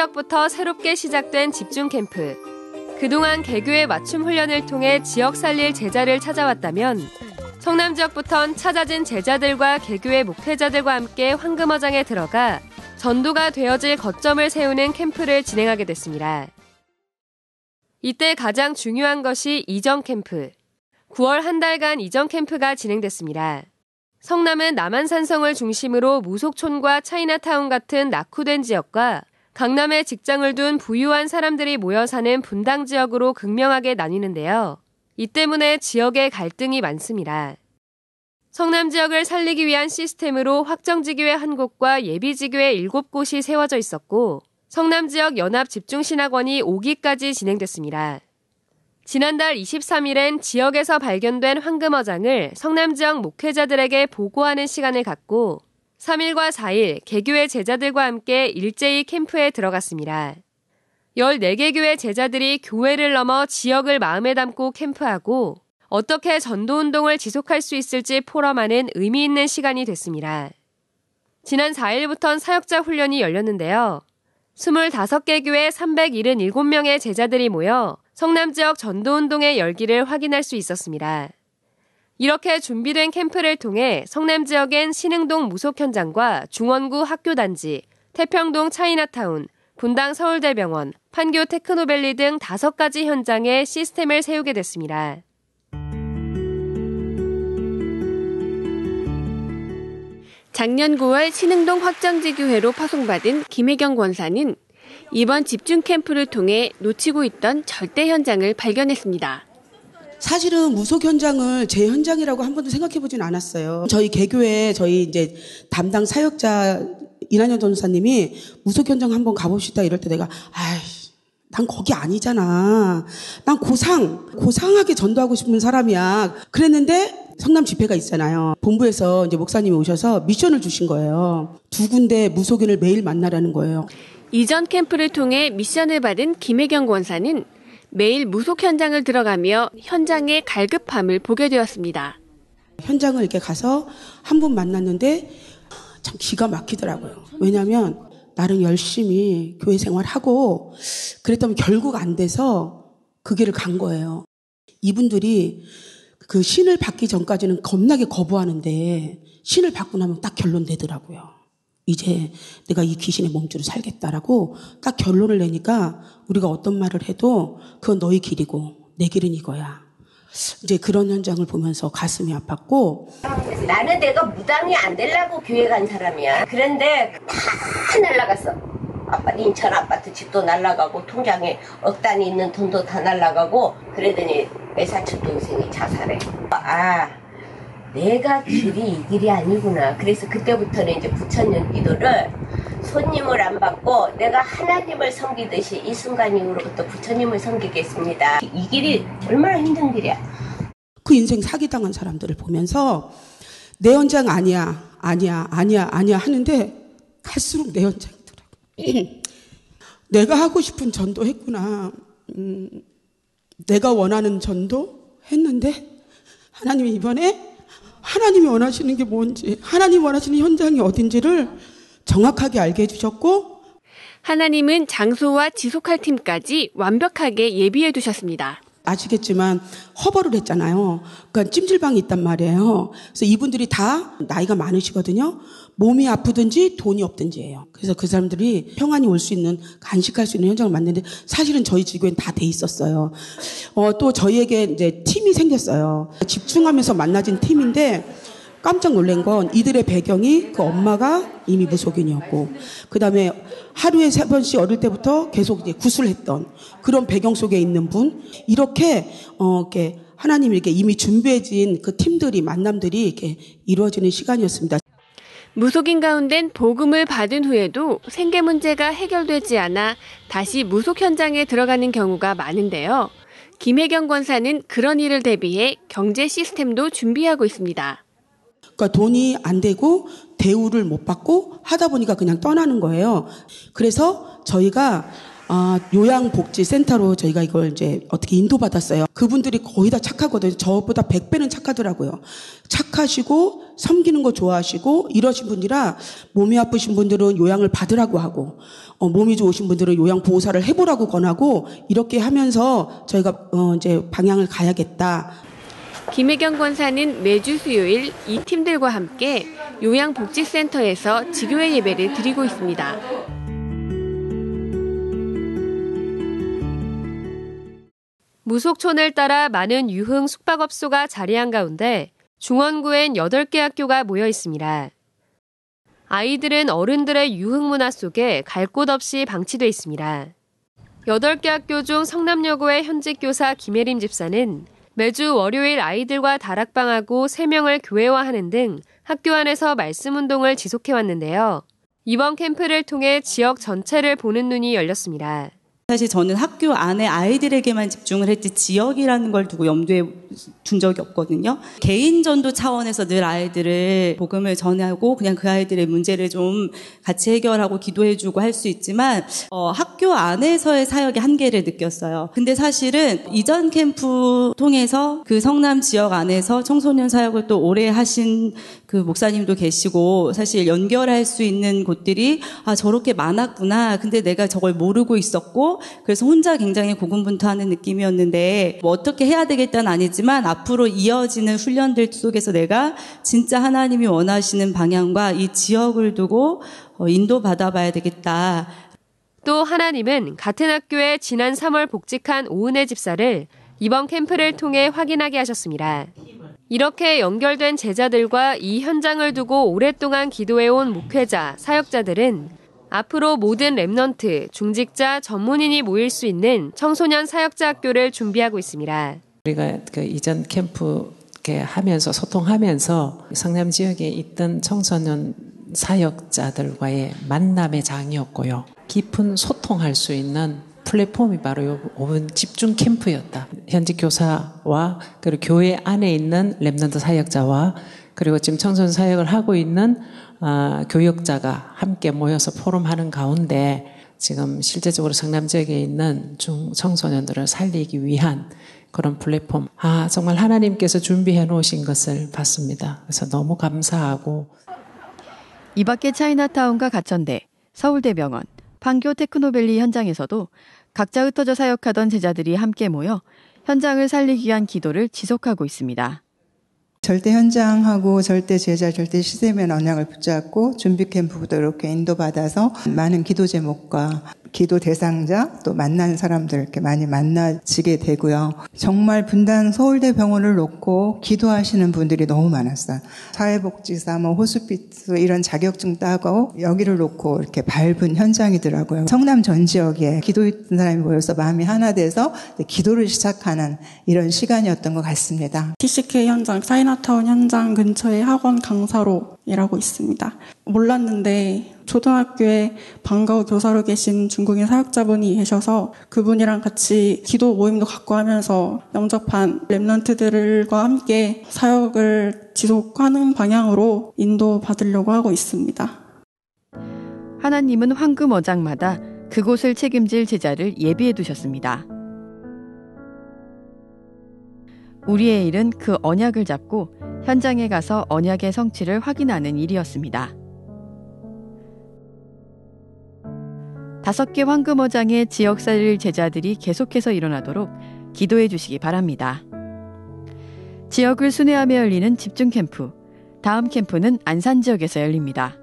지역부터 새롭게 시작된 집중 캠프. 그동안 개교의 맞춤 훈련을 통해 지역 살릴 제자를 찾아왔다면 성남 지역부턴 찾아진 제자들과 개교의 목회자들과 함께 황금어장에 들어가 전도가 되어질 거점을 세우는 캠프를 진행하게 됐습니다. 이때 가장 중요한 것이 이전 캠프. 9월 한 달간 이전 캠프가 진행됐습니다. 성남은 남한산성을 중심으로 무속촌과 차이나타운 같은 낙후된 지역과 강남에 직장을 둔 부유한 사람들이 모여 사는 분당 지역으로 극명하게 나뉘는데요. 이 때문에 지역에 갈등이 많습니다. 성남 지역을 살리기 위한 시스템으로 확정지교회 한 곳과 예비지교회 7곳이 세워져 있었고 성남 지역 연합 집중신학원이 5기까지 진행됐습니다. 지난달 23일엔 지역에서 발견된 황금어장을 성남 지역 목회자들에게 보고하는 시간을 갖고 3일과 4일 개교회 제자들과 함께 일제히 캠프에 들어갔습니다. 14개 교회 제자들이 교회를 넘어 지역을 마음에 담고 캠프하고 어떻게 전도운동을 지속할 수 있을지 포럼하는 의미 있는 시간이 됐습니다. 지난 4일부터 사역자 훈련이 열렸는데요. 25개 교회 377명의 제자들이 모여 성남 지역 전도운동의 열기를 확인할 수 있었습니다. 이렇게 준비된 캠프를 통해 성남 지역엔 신흥동 무속 현장과 중원구 학교 단지, 태평동 차이나타운, 분당 서울대병원, 판교 테크노밸리 등 다섯 가지 현장에 시스템을 세우게 됐습니다. 작년 9월 신흥동 확정지 교회로 파송받은 김혜경 권사는 이번 집중 캠프를 통해 놓치고 있던 절대 현장을 발견했습니다. 사실은 무속 현장을 제 현장이라고 한 번도 생각해 보진 않았어요. 저희 개교에 저희 이제 담당 사역자 이난현 전사님이 무속 현장 한번 가봅시다 이럴 때 내가 아이 난 거기 아니잖아. 난 고상 고상하게 전도하고 싶은 사람이야. 그랬는데 성남 집회가 있잖아요. 본부에서 이제 목사님이 오셔서 미션을 주신 거예요. 두 군데 무속인을 매일 만나라는 거예요. 이전 캠프를 통해 미션을 받은 김혜경 권사는 매일 무속 현장을 들어가며 현장의 갈급함을 보게 되었습니다. 현장을 이렇게 가서 한 분 만났는데 참 기가 막히더라고요. 왜냐하면 나름 열심히 교회 생활하고 그랬더니 결국 안 돼서 그 길을 간 거예요. 이분들이 그 신을 받기 전까지는 겁나게 거부하는데 신을 받고 나면 딱 결론 내더라고요. 이제 내가 이 귀신의 몸주로 살겠다라고 딱 결론을 내니까 우리가 어떤 말을 해도 그건 너희 길이고 내 길은 이거야. 이제 그런 현장을 보면서 가슴이 아팠고 나는 내가 무당이 안 되려고 교회 간 사람이야. 그런데 다 날라갔어. 아빠 인천 아파트 집도 날라가고 통장에 억 단위 있는 돈도 다 날라가고 그러더니 외사촌 동생이 자살해. 아 내가 길이 이 길이 아니구나. 그래서 그때부터는 이제 부천년 기도를 손님을 안 받고 내가 하나님을 섬기듯이 이 순간 이후로부터 부처님을 섬기겠습니다. 이 길이 얼마나 힘든 길이야. 그 인생 사기당한 사람들을 보면서 내 현장 아니야, 아니야, 아니야, 아니야 하는데 갈수록 내 현장이더라고. 내가 하고 싶은 전도 했구나. 음, 내가 원하는 전도 했는데 하나님이 이번에 하나님이 원하시는 게 뭔지, 하나님 원하시는 현장이 어딘지를 정확하게 알게 해주셨고, 하나님은 장소와 지속할 팀까지 완벽하게 예비해 두셨습니다. 아시겠지만 허벌을 했잖아요. 그러니까 찜질방이 있단 말이에요. 그래서 이분들이 다 나이가 많으시거든요. 몸이 아프든지 돈이 없든지예요. 그래서 그 사람들이 평안히 올 수 있는 간식할 수 있는 현장을 만드는데 사실은 저희 지구엔 다 돼 있었어요. 어, 또 저희에게 이제 팀이 생겼어요. 집중하면서 만나진 팀인데 깜짝 놀란 건 이들의 배경이 그 엄마가 이미 무속인이었고 그 다음에 하루에 세 번씩 어릴 때부터 계속 이제 구슬했던 그런 배경 속에 있는 분 이렇게 어 이렇게 하나님이 이렇게 이미 준비해진 그 팀들이 만남들이 이렇게 이루어지는 시간이었습니다. 무속인 가운데 복음을 받은 후에도 생계 문제가 해결되지 않아 다시 무속 현장에 들어가는 경우가 많은데요. 김혜경 권사는 그런 일을 대비해 경제 시스템도 준비하고 있습니다. 그러니까 돈이 안 되고 대우를 못 받고 하다 보니까 그냥 떠나는 거예요. 그래서 저희가 아, 요양복지센터로 저희가 이걸 이제 어떻게 인도받았어요. 그분들이 거의 다 착하거든요. 저보다 100배는 착하더라고요. 착하시고 섬기는 거 좋아하시고 이러신 분이라 몸이 아프신 분들은 요양을 받으라고 하고 어, 몸이 좋으신 분들은 요양 보호사를 해보라고 권하고 이렇게 하면서 저희가 어, 이제 방향을 가야겠다. 김혜경 권사는 매주 수요일 이 팀들과 함께 요양복지센터에서 지교회 예배를 드리고 있습니다. 무속촌을 따라 많은 유흥 숙박업소가 자리한 가운데 중원구엔 8개 학교가 모여 있습니다. 아이들은 어른들의 유흥 문화 속에 갈 곳 없이 방치돼 있습니다. 8개 학교 중 성남여고의 현직 교사 김혜림 집사는 매주 월요일 아이들과 다락방하고 3명을 교회화하는 등 학교 안에서 말씀 운동을 지속해 왔는데요. 이번 캠프를 통해 지역 전체를 보는 눈이 열렸습니다. 사실 저는 학교 안에 아이들에게만 집중을 했지 지역이라는 걸 두고 염두에 둔 적이 없거든요. 개인 전도 차원에서 늘 아이들을 복음을 전하고 그냥 그 아이들의 문제를 좀 같이 해결하고 기도해주고 할 수 있지만 어, 학교 안에서의 사역의 한계를 느꼈어요. 근데 사실은 이전 캠프 통해서 그 성남 지역 안에서 청소년 사역을 또 오래 하신 그 목사님도 계시고 사실 연결할 수 있는 곳들이 아 저렇게 많았구나. 근데 내가 저걸 모르고 있었고 그래서 혼자 굉장히 고군분투하는 느낌이었는데 뭐 어떻게 해야 되겠다는 아니지만 앞으로 이어지는 훈련들 속에서 내가 진짜 하나님이 원하시는 방향과 이 지역을 두고 어, 인도 받아봐야 되겠다. 또 하나님은 같은 학교에 지난 3월 복직한 오은혜 집사를 이번 캠프를 통해 확인하게 하셨습니다. 이렇게 연결된 제자들과 이 현장을 두고 오랫동안 기도해온 목회자, 사역자들은 앞으로 모든 remnant, 중직자, 전문인이 모일 수 있는 청소년 사역자 학교를 준비하고 있습니다. 우리가 그 이전 캠프 하면서 소통하면서 성남 지역에 있던 청소년 사역자들과의 만남의 장이었고요. 깊은 소통할 수 있는 플랫폼이 바로 오은 집중 캠프였다. 현직 교사와 그리고 교회 안에 있는 랩런트 사역자와 그리고 지금 청소년 사역을 하고 있는 어, 교역자가 함께 모여서 포럼하는 가운데 지금 실제적으로 성남 지역에 있는 중 청소년들을 살리기 위한 그런 플랫폼. 아, 정말 하나님께서 준비해 놓으신 것을 봤습니다. 그래서 너무 감사하고. 이 밖에 차이나타운과 가천대, 서울대병원, 판교 테크노밸리 현장에서도 각자 흩어져 사역하던 제자들이 함께 모여 현장을 살리기 위한 기도를 지속하고 있습니다. 절대 현장하고 절대 제자, 절대 시대면 언약을 붙잡고 준비 캠프부터 이렇게 인도받아서 많은 기도 제목과 기도 대상자 또 만난 사람들 이렇게 많이 만나지게 되고요. 정말 분당 서울대 병원을 놓고 기도하시는 분들이 너무 많았어요. 사회복지사, 뭐 호스피스 이런 자격증 따고 여기를 놓고 이렇게 밟은 현장이더라고요. 성남 전 지역에 기도했던 사람이 모여서 마음이 하나 돼서 기도를 시작하는 이런 시간이었던 것 같습니다. TCK 현장, 사이나타운 현장 근처에 학원 강사로 일하고 있습니다. 몰랐는데 초등학교에 방과후 교사로 계신 중국인 사역자분이 계셔서 그분이랑 같이 기도 모임도 갖고 하면서 영접한 랩런트들과 함께 사역을 지속하는 방향으로 인도받으려고 하고 있습니다. 하나님은 황금 어장마다 그곳을 책임질 제자를 예비해 두셨습니다. 우리의 일은 그 언약을 잡고 현장에 가서 언약의 성취를 확인하는 일이었습니다. 다섯 개 황금어장의 지역살릴 제자들이 계속해서 일어나도록 기도해 주시기 바랍니다. 지역을 순회하며 열리는 집중 캠프. 다음 캠프는 안산 지역에서 열립니다.